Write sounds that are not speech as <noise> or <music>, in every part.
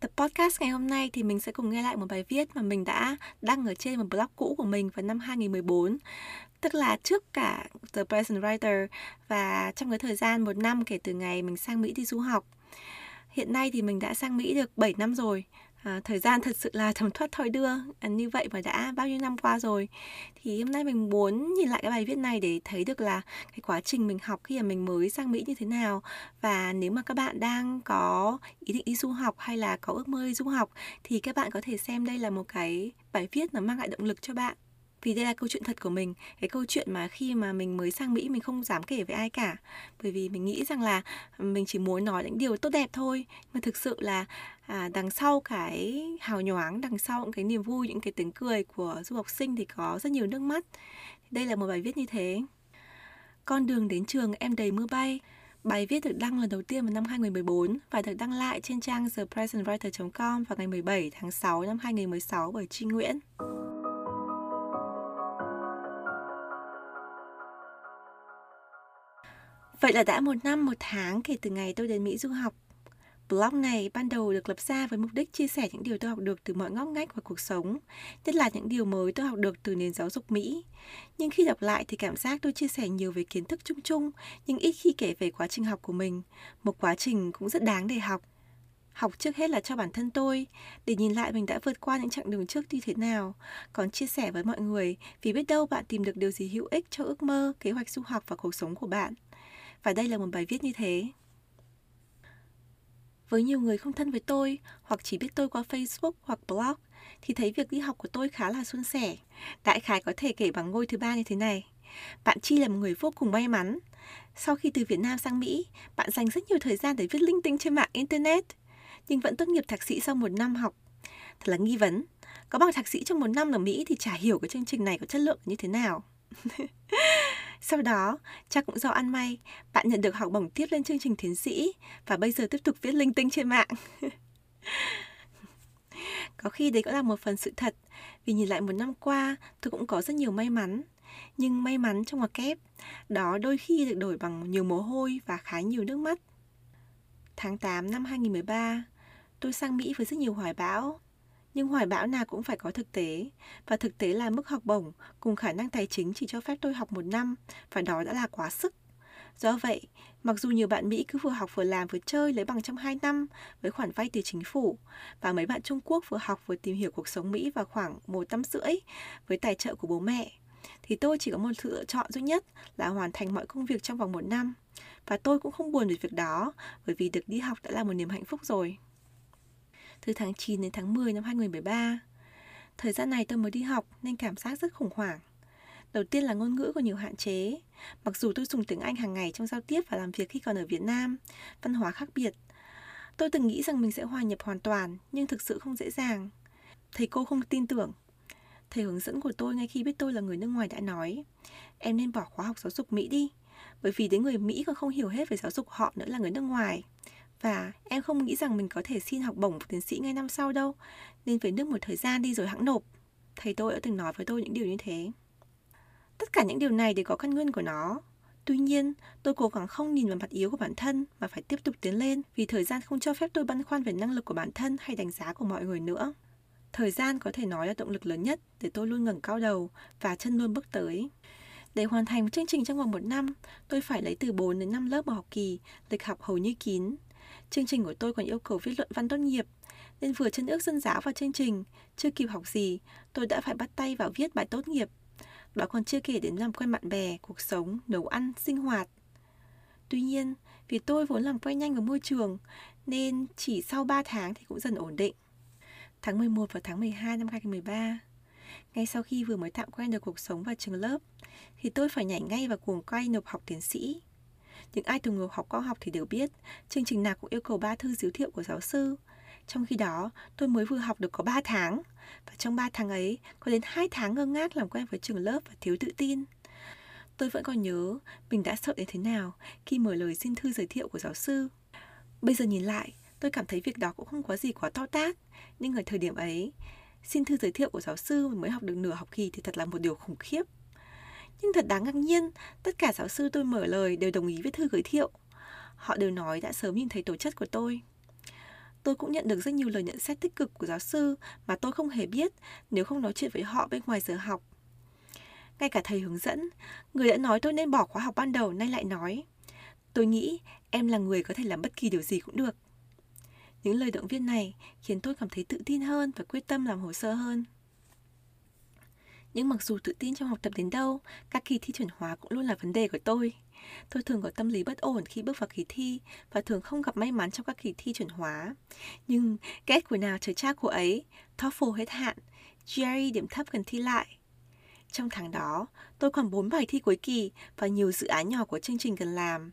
Tập podcast ngày hôm nay thì mình sẽ cùng nghe lại một bài viết mà mình đã đăng ở trên một blog cũ của mình vào năm 2014 tức là trước cả The Present Writer và trong cái thời gian một năm kể từ ngày mình sang Mỹ đi du học. Hiện nay thì mình đã sang Mỹ được 7 năm rồi à, thời gian thật sự là <laughs> thấm thoát thôi đưa. À, như vậy mà đã bao nhiêu năm qua rồi. Thì hôm nay mình muốn nhìn lại cái bài viết này để thấy được là cái quá trình mình học khi mà mình mới sang Mỹ như thế nào. Và nếu mà các bạn đang có ý định đi du học hay là có ước mơ đi du học thì các bạn có thể xem đây là một cái bài viết nó mang lại động lực cho bạn vì đây là câu chuyện thật của mình. Cái câu chuyện mà khi mà mình mới sang mỹ mình không dám kể với ai cả. Bởi vì mình nghĩ rằng là mình chỉ muốn nói những điều tốt đẹp thôi. Mà thực sự là à, đằng sau cái hào nhoáng đằng sau những cái niềm vui những cái tiếng cười của du học sinh thì có rất nhiều nước mắt. Đây là một bài viết như thế. Con đường đến trường em đầy mưa bay. Bài viết được đăng lần đầu tiên vào năm 2014 và được đăng lại trên trang thepresentwriter.com vào ngày 17 tháng 6 năm 2016 bởi Trinh Nguyễn. Vậy là đã một năm một tháng kể từ ngày tôi đến Mỹ du học. Blog này ban đầu được lập ra với mục đích chia sẻ những điều tôi học được từ mọi ngóc ngách của cuộc sống, nhất là những điều mới tôi học được từ nền giáo dục Mỹ. Nhưng khi đọc lại thì cảm giác tôi chia sẻ nhiều về kiến thức chung chung, nhưng ít khi kể về quá trình học của mình, một quá trình cũng rất đáng để học. Học trước hết là cho bản thân tôi, để nhìn lại mình đã vượt qua những chặng đường trước như thế nào, còn chia sẻ với mọi người vì biết đâu bạn tìm được điều gì hữu ích cho ước mơ, kế hoạch du học và cuộc sống của bạn. Và đây là một bài viết như thế. Với nhiều người không thân với tôi hoặc chỉ biết tôi qua Facebook hoặc blog thì thấy việc đi học của tôi khá là suôn sẻ. Đại khái có thể kể bằng ngôi thứ ba như thế này. Bạn Chi là một người vô cùng may mắn. Sau khi từ Việt Nam sang Mỹ, bạn dành rất nhiều thời gian để viết linh tinh trên mạng Internet, nhưng vẫn tốt nghiệp thạc sĩ sau một năm học. Thật là nghi vấn. Có bằng thạc sĩ trong một năm ở Mỹ thì chả hiểu cái chương trình này có chất lượng như thế nào. <laughs> Sau đó, cha cũng do ăn may, bạn nhận được học bổng tiếp lên chương trình tiến sĩ và bây giờ tiếp tục viết linh tinh trên mạng. <laughs> có khi đấy cũng là một phần sự thật, vì nhìn lại một năm qua, tôi cũng có rất nhiều may mắn. Nhưng may mắn trong ngoặc kép, đó đôi khi được đổi bằng nhiều mồ hôi và khá nhiều nước mắt. Tháng 8 năm 2013, tôi sang Mỹ với rất nhiều hoài bão nhưng hoài bão nào cũng phải có thực tế. Và thực tế là mức học bổng cùng khả năng tài chính chỉ cho phép tôi học một năm và đó đã là quá sức. Do vậy, mặc dù nhiều bạn Mỹ cứ vừa học vừa làm vừa chơi lấy bằng trong 2 năm với khoản vay từ chính phủ và mấy bạn Trung Quốc vừa học vừa tìm hiểu cuộc sống Mỹ vào khoảng một năm rưỡi với tài trợ của bố mẹ, thì tôi chỉ có một sự lựa chọn duy nhất là hoàn thành mọi công việc trong vòng một năm. Và tôi cũng không buồn về việc đó bởi vì được đi học đã là một niềm hạnh phúc rồi từ tháng 9 đến tháng 10 năm 2013. Thời gian này tôi mới đi học nên cảm giác rất khủng hoảng. Đầu tiên là ngôn ngữ có nhiều hạn chế. Mặc dù tôi dùng tiếng Anh hàng ngày trong giao tiếp và làm việc khi còn ở Việt Nam, văn hóa khác biệt. Tôi từng nghĩ rằng mình sẽ hòa nhập hoàn toàn, nhưng thực sự không dễ dàng. Thầy cô không tin tưởng. Thầy hướng dẫn của tôi ngay khi biết tôi là người nước ngoài đã nói, em nên bỏ khóa học giáo dục Mỹ đi, bởi vì đến người Mỹ còn không hiểu hết về giáo dục họ nữa là người nước ngoài. Và em không nghĩ rằng mình có thể xin học bổng tiến sĩ ngay năm sau đâu Nên về nước một thời gian đi rồi hãng nộp Thầy tôi đã từng nói với tôi những điều như thế Tất cả những điều này đều có căn nguyên của nó Tuy nhiên, tôi cố gắng không nhìn vào mặt yếu của bản thân mà phải tiếp tục tiến lên vì thời gian không cho phép tôi băn khoăn về năng lực của bản thân hay đánh giá của mọi người nữa. Thời gian có thể nói là động lực lớn nhất để tôi luôn ngẩng cao đầu và chân luôn bước tới. Để hoàn thành chương trình trong vòng một năm, tôi phải lấy từ 4 đến 5 lớp một học kỳ, lịch học hầu như kín. Chương trình của tôi còn yêu cầu viết luận văn tốt nghiệp, nên vừa chân ước dân giáo vào chương trình, chưa kịp học gì, tôi đã phải bắt tay vào viết bài tốt nghiệp. Đó còn chưa kể đến làm quen bạn bè, cuộc sống, nấu ăn, sinh hoạt. Tuy nhiên, vì tôi vốn làm quen nhanh với môi trường, nên chỉ sau 3 tháng thì cũng dần ổn định. Tháng 11 và tháng 12 năm 2013, ngay sau khi vừa mới tạm quen được cuộc sống và trường lớp, thì tôi phải nhảy ngay vào cuồng quay nộp học tiến sĩ. Những ai từng học khoa học thì đều biết, chương trình nào cũng yêu cầu ba thư giới thiệu của giáo sư. Trong khi đó, tôi mới vừa học được có 3 tháng. Và trong 3 tháng ấy, có đến 2 tháng ngơ ngác làm quen với trường lớp và thiếu tự tin. Tôi vẫn còn nhớ mình đã sợ đến thế nào khi mở lời xin thư giới thiệu của giáo sư. Bây giờ nhìn lại, tôi cảm thấy việc đó cũng không có gì quá to tát. Nhưng ở thời điểm ấy, xin thư giới thiệu của giáo sư mới học được nửa học kỳ thì thật là một điều khủng khiếp. Nhưng thật đáng ngạc nhiên, tất cả giáo sư tôi mở lời đều đồng ý với thư giới thiệu. Họ đều nói đã sớm nhìn thấy tố chất của tôi. Tôi cũng nhận được rất nhiều lời nhận xét tích cực của giáo sư mà tôi không hề biết nếu không nói chuyện với họ bên ngoài giờ học. Ngay cả thầy hướng dẫn, người đã nói tôi nên bỏ khóa học ban đầu nay lại nói Tôi nghĩ em là người có thể làm bất kỳ điều gì cũng được. Những lời động viên này khiến tôi cảm thấy tự tin hơn và quyết tâm làm hồ sơ hơn. Nhưng mặc dù tự tin trong học tập đến đâu, các kỳ thi chuẩn hóa cũng luôn là vấn đề của tôi. Tôi thường có tâm lý bất ổn khi bước vào kỳ thi và thường không gặp may mắn trong các kỳ thi chuẩn hóa. Nhưng kết của nào trời cha của ấy, TOEFL hết hạn, GRE điểm thấp cần thi lại. Trong tháng đó, tôi còn 4 bài thi cuối kỳ và nhiều dự án nhỏ của chương trình cần làm.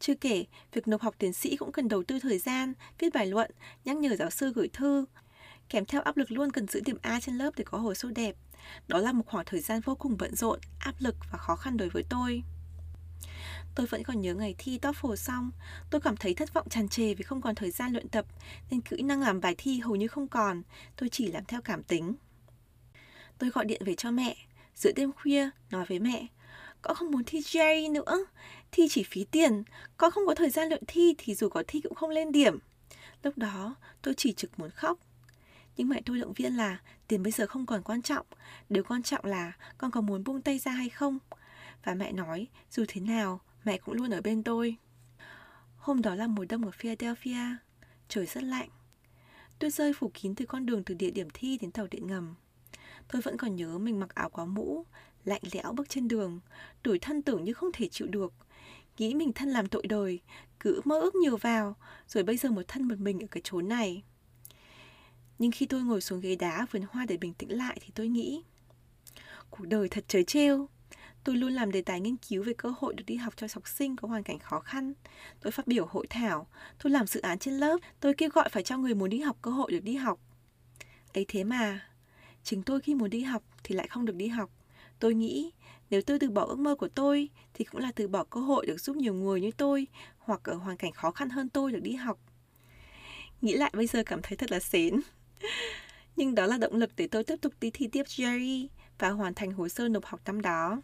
Chưa kể, việc nộp học tiến sĩ cũng cần đầu tư thời gian, viết bài luận, nhắc nhở giáo sư gửi thư. Kèm theo áp lực luôn cần giữ điểm A trên lớp để có hồ sơ đẹp. Đó là một khoảng thời gian vô cùng bận rộn, áp lực và khó khăn đối với tôi. Tôi vẫn còn nhớ ngày thi TOEFL xong, tôi cảm thấy thất vọng tràn trề vì không còn thời gian luyện tập, nên kỹ năng làm bài thi hầu như không còn, tôi chỉ làm theo cảm tính. Tôi gọi điện về cho mẹ, giữa đêm khuya nói với mẹ, con không muốn thi GRE nữa, thi chỉ phí tiền, con không có thời gian luyện thi thì dù có thi cũng không lên điểm. Lúc đó, tôi chỉ trực muốn khóc. Nhưng mẹ tôi động viên là tiền bây giờ không còn quan trọng, điều quan trọng là con có muốn buông tay ra hay không. Và mẹ nói, dù thế nào, mẹ cũng luôn ở bên tôi. Hôm đó là mùa đông ở Philadelphia, trời rất lạnh. tôi rơi phủ kín từ con đường từ địa điểm thi đến tàu điện ngầm. Tôi vẫn còn nhớ mình mặc áo quá mũ, lạnh lẽo bước trên đường, đuổi thân tưởng như không thể chịu được. Nghĩ mình thân làm tội đời, cứ mơ ước nhiều vào, rồi bây giờ một thân một mình ở cái chốn này. Nhưng khi tôi ngồi xuống ghế đá vườn hoa để bình tĩnh lại thì tôi nghĩ Cuộc đời thật trời trêu Tôi luôn làm đề tài nghiên cứu về cơ hội được đi học cho học sinh có hoàn cảnh khó khăn. Tôi phát biểu hội thảo, tôi làm dự án trên lớp, tôi kêu gọi phải cho người muốn đi học cơ hội được đi học. Ấy thế mà, chính tôi khi muốn đi học thì lại không được đi học. Tôi nghĩ nếu tôi từ bỏ ước mơ của tôi thì cũng là từ bỏ cơ hội được giúp nhiều người như tôi hoặc ở hoàn cảnh khó khăn hơn tôi được đi học. Nghĩ lại bây giờ cảm thấy thật là xến. <laughs> Nhưng đó là động lực để tôi tiếp tục đi thi tiếp GRE và hoàn thành hồ sơ nộp học năm đó.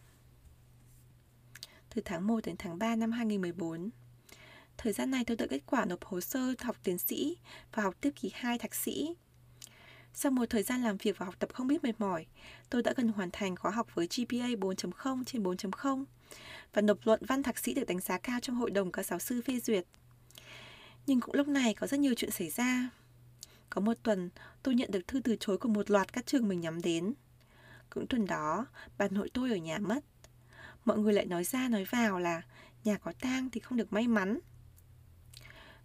Từ tháng 1 đến tháng 3 năm 2014. Thời gian này tôi đợi kết quả nộp hồ sơ học tiến sĩ và học tiếp kỳ 2 thạc sĩ. Sau một thời gian làm việc và học tập không biết mệt mỏi, tôi đã gần hoàn thành khóa học với GPA 4.0 trên 4.0 và nộp luận văn thạc sĩ được đánh giá cao trong hội đồng các giáo sư phê duyệt. Nhưng cũng lúc này có rất nhiều chuyện xảy ra. Có một tuần, tôi nhận được thư từ chối của một loạt các trường mình nhắm đến. Cũng tuần đó, bà nội tôi ở nhà mất. Mọi người lại nói ra nói vào là nhà có tang thì không được may mắn.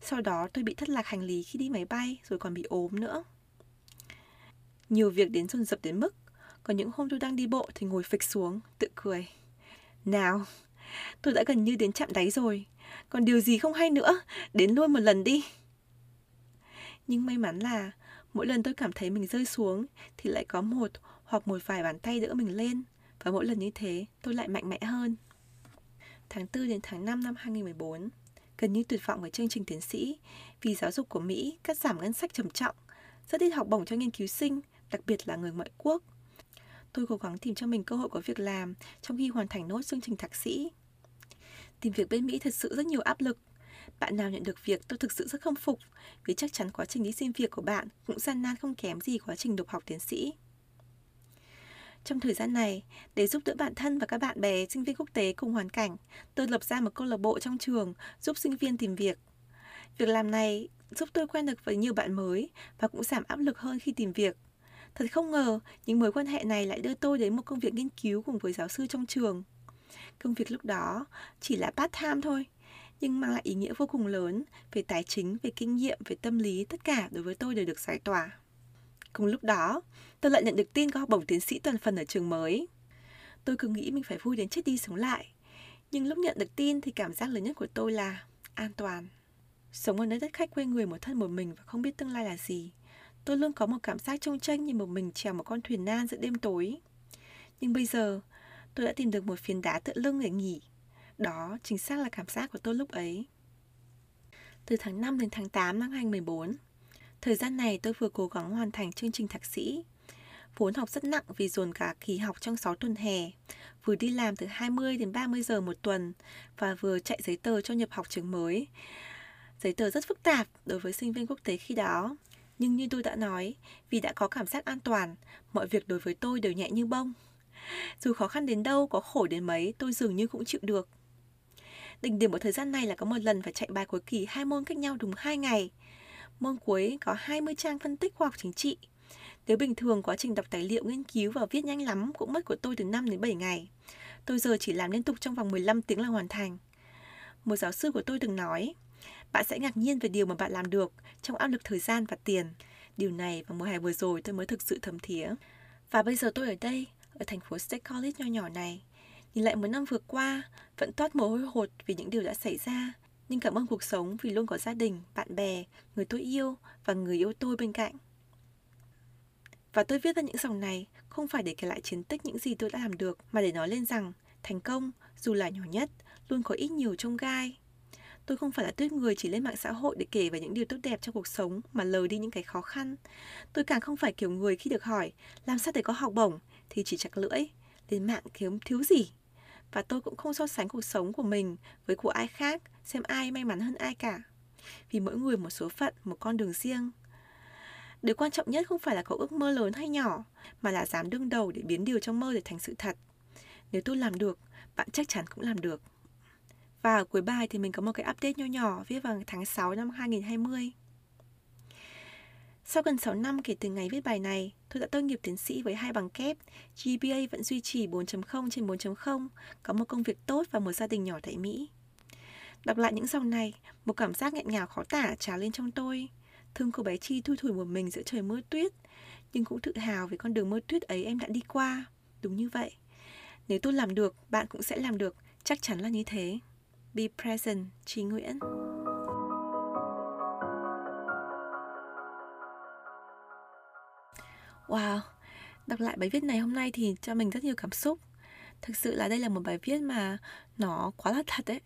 Sau đó tôi bị thất lạc hành lý khi đi máy bay rồi còn bị ốm nữa. Nhiều việc đến dồn dập đến mức Có những hôm tôi đang đi bộ thì ngồi phịch xuống Tự cười Nào Tôi đã gần như đến chạm đáy rồi Còn điều gì không hay nữa Đến luôn một lần đi nhưng may mắn là, Mỗi lần tôi cảm thấy mình rơi xuống Thì lại có một hoặc một vài bàn tay đỡ mình lên Và mỗi lần như thế, tôi lại mạnh mẽ hơn Tháng 4 đến tháng 5 năm 2014 Gần như tuyệt vọng với chương trình tiến sĩ, Vì giáo dục của Mỹ cắt giảm ngân sách trầm trọng, Rất ít học bổng cho nghiên cứu sinh, đặc biệt là người ngoại quốc. Tôi cố gắng tìm cho mình cơ hội có việc làm trong khi hoàn thành nốt chương trình thạc sĩ. Tìm việc bên Mỹ thật sự rất nhiều áp lực. Bạn nào nhận được việc tôi thực sự rất không phục vì chắc chắn quá trình đi xin việc của bạn cũng gian nan không kém gì quá trình độc học tiến sĩ. Trong thời gian này, để giúp đỡ bạn thân và các bạn bè sinh viên quốc tế cùng hoàn cảnh, tôi lập ra một câu lạc bộ trong trường giúp sinh viên tìm việc. Việc làm này giúp tôi quen được với nhiều bạn mới và cũng giảm áp lực hơn khi tìm việc. Thật không ngờ, những mối quan hệ này lại đưa tôi đến một công việc nghiên cứu cùng với giáo sư trong trường. Công việc lúc đó chỉ là part-time thôi, nhưng mang lại ý nghĩa vô cùng lớn về tài chính, về kinh nghiệm, về tâm lý, tất cả đối với tôi đều được giải tỏa. Cùng lúc đó, tôi lại nhận được tin có học bổng tiến sĩ toàn phần ở trường mới. Tôi cứ nghĩ mình phải vui đến chết đi sống lại. Nhưng lúc nhận được tin thì cảm giác lớn nhất của tôi là an toàn. Sống ở nơi đất khách quê người một thân một mình và không biết tương lai là gì. Tôi luôn có một cảm giác trông tranh như một mình trèo một con thuyền nan giữa đêm tối. Nhưng bây giờ, tôi đã tìm được một phiến đá tựa lưng để nghỉ. Đó chính xác là cảm giác của tôi lúc ấy. Từ tháng 5 đến tháng 8 năm 2014, thời gian này tôi vừa cố gắng hoàn thành chương trình thạc sĩ. Vốn học rất nặng vì dồn cả kỳ học trong 6 tuần hè, vừa đi làm từ 20 đến 30 giờ một tuần và vừa chạy giấy tờ cho nhập học trường mới. Giấy tờ rất phức tạp đối với sinh viên quốc tế khi đó. Nhưng như tôi đã nói, vì đã có cảm giác an toàn, mọi việc đối với tôi đều nhẹ như bông. Dù khó khăn đến đâu, có khổ đến mấy, tôi dường như cũng chịu được. Đỉnh điểm của thời gian này là có một lần phải chạy bài cuối kỳ hai môn cách nhau đúng 2 ngày. Môn cuối có 20 trang phân tích khoa học chính trị. Nếu bình thường quá trình đọc tài liệu, nghiên cứu và viết nhanh lắm cũng mất của tôi từ 5 đến 7 ngày. Tôi giờ chỉ làm liên tục trong vòng 15 tiếng là hoàn thành. Một giáo sư của tôi từng nói, bạn sẽ ngạc nhiên về điều mà bạn làm được trong áp lực thời gian và tiền. Điều này vào mùa hè vừa rồi tôi mới thực sự thấm thía. Và bây giờ tôi ở đây, ở thành phố State College nho nhỏ này. Nhìn lại một năm vừa qua, vẫn toát mồ hôi hột vì những điều đã xảy ra. Nhưng cảm ơn cuộc sống vì luôn có gia đình, bạn bè, người tôi yêu và người yêu tôi bên cạnh. Và tôi viết ra những dòng này không phải để kể lại chiến tích những gì tôi đã làm được, mà để nói lên rằng thành công, dù là nhỏ nhất, luôn có ít nhiều trong gai. Tôi không phải là tuyết người chỉ lên mạng xã hội để kể về những điều tốt đẹp trong cuộc sống mà lờ đi những cái khó khăn. Tôi càng không phải kiểu người khi được hỏi làm sao để có học bổng thì chỉ chặt lưỡi, lên mạng kiếm thiếu gì. Và tôi cũng không so sánh cuộc sống của mình với của ai khác, xem ai may mắn hơn ai cả. Vì mỗi người một số phận, một con đường riêng. Điều quan trọng nhất không phải là có ước mơ lớn hay nhỏ, mà là dám đương đầu để biến điều trong mơ để thành sự thật. Nếu tôi làm được, bạn chắc chắn cũng làm được. Và ở cuối bài thì mình có một cái update nho nhỏ viết vào tháng 6 năm 2020. Sau gần 6 năm kể từ ngày viết bài này, tôi đã tốt nghiệp tiến sĩ với hai bằng kép, GPA vẫn duy trì 4.0 trên 4.0, có một công việc tốt và một gia đình nhỏ tại Mỹ. Đọc lại những dòng này, một cảm giác nghẹn ngào khó tả trào lên trong tôi. Thương cô bé Chi thui thủi một mình giữa trời mưa tuyết, nhưng cũng tự hào vì con đường mưa tuyết ấy em đã đi qua. Đúng như vậy. Nếu tôi làm được, bạn cũng sẽ làm được, chắc chắn là như thế. Be present, Chi Nguyễn. Wow, đọc lại bài viết này hôm nay thì cho mình rất nhiều cảm xúc. Thực sự là đây là một bài viết mà nó quá là thật đấy.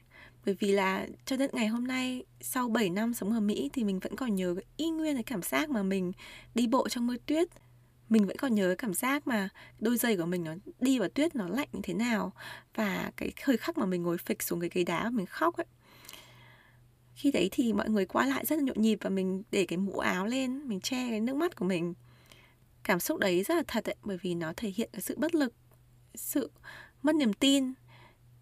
Bởi vì là cho đến ngày hôm nay sau 7 năm sống ở Mỹ thì mình vẫn còn nhớ y nguyên cái cảm giác mà mình đi bộ trong mưa tuyết mình vẫn còn nhớ cảm giác mà đôi giày của mình nó đi vào tuyết nó lạnh như thế nào và cái thời khắc mà mình ngồi phịch xuống cái cây đá và mình khóc ấy khi đấy thì mọi người qua lại rất là nhộn nhịp và mình để cái mũ áo lên mình che cái nước mắt của mình cảm xúc đấy rất là thật ấy, bởi vì nó thể hiện cái sự bất lực, sự mất niềm tin.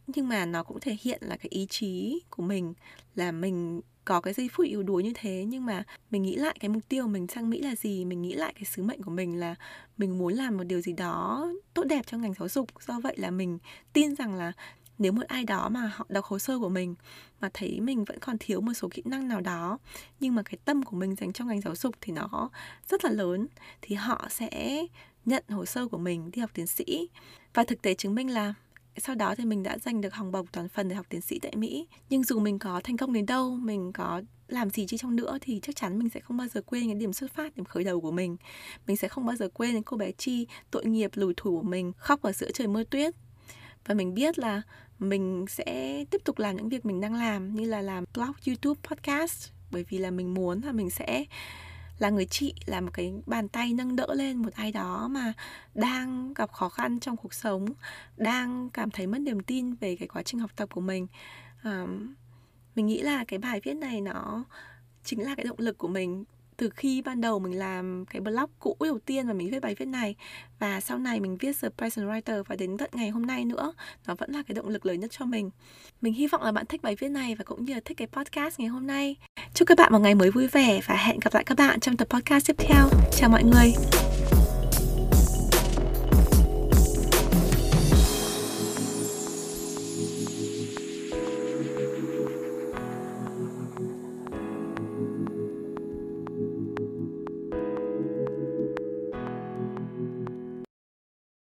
Nhưng mà nó cũng thể hiện là cái ý chí của mình, là mình có cái giây phút yếu đuối như thế, nhưng mà mình nghĩ lại cái mục tiêu mình sang Mỹ là gì, mình nghĩ lại cái sứ mệnh của mình là mình muốn làm một điều gì đó tốt đẹp cho ngành giáo dục. Do vậy là mình tin rằng là nếu một ai đó mà họ đọc hồ sơ của mình mà thấy mình vẫn còn thiếu một số kỹ năng nào đó nhưng mà cái tâm của mình dành cho ngành giáo dục thì nó rất là lớn thì họ sẽ nhận hồ sơ của mình đi học tiến sĩ và thực tế chứng minh là sau đó thì mình đã giành được học bổng toàn phần để học tiến sĩ tại Mỹ. Nhưng dù mình có thành công đến đâu, mình có làm gì chứ trong nữa thì chắc chắn mình sẽ không bao giờ quên cái điểm xuất phát, điểm khởi đầu của mình. Mình sẽ không bao giờ quên đến cô bé Chi tội nghiệp lùi thủ của mình khóc ở giữa trời mưa tuyết. Và mình biết là mình sẽ tiếp tục làm những việc mình đang làm như là làm blog, YouTube, podcast. Bởi vì là mình muốn là mình sẽ là người chị là một cái bàn tay nâng đỡ lên một ai đó mà đang gặp khó khăn trong cuộc sống đang cảm thấy mất niềm tin về cái quá trình học tập của mình. À, mình nghĩ là cái bài viết này nó chính là cái động lực của mình từ khi ban đầu mình làm cái blog cũ đầu tiên và mình viết bài viết này và sau này mình viết The Present Writer và đến tận ngày hôm nay nữa, nó vẫn là cái động lực lớn nhất cho mình. Mình hy vọng là bạn thích bài viết này và cũng như là thích cái podcast ngày hôm nay. Chúc các bạn một ngày mới vui vẻ và hẹn gặp lại các bạn trong tập podcast tiếp theo. Chào mọi người!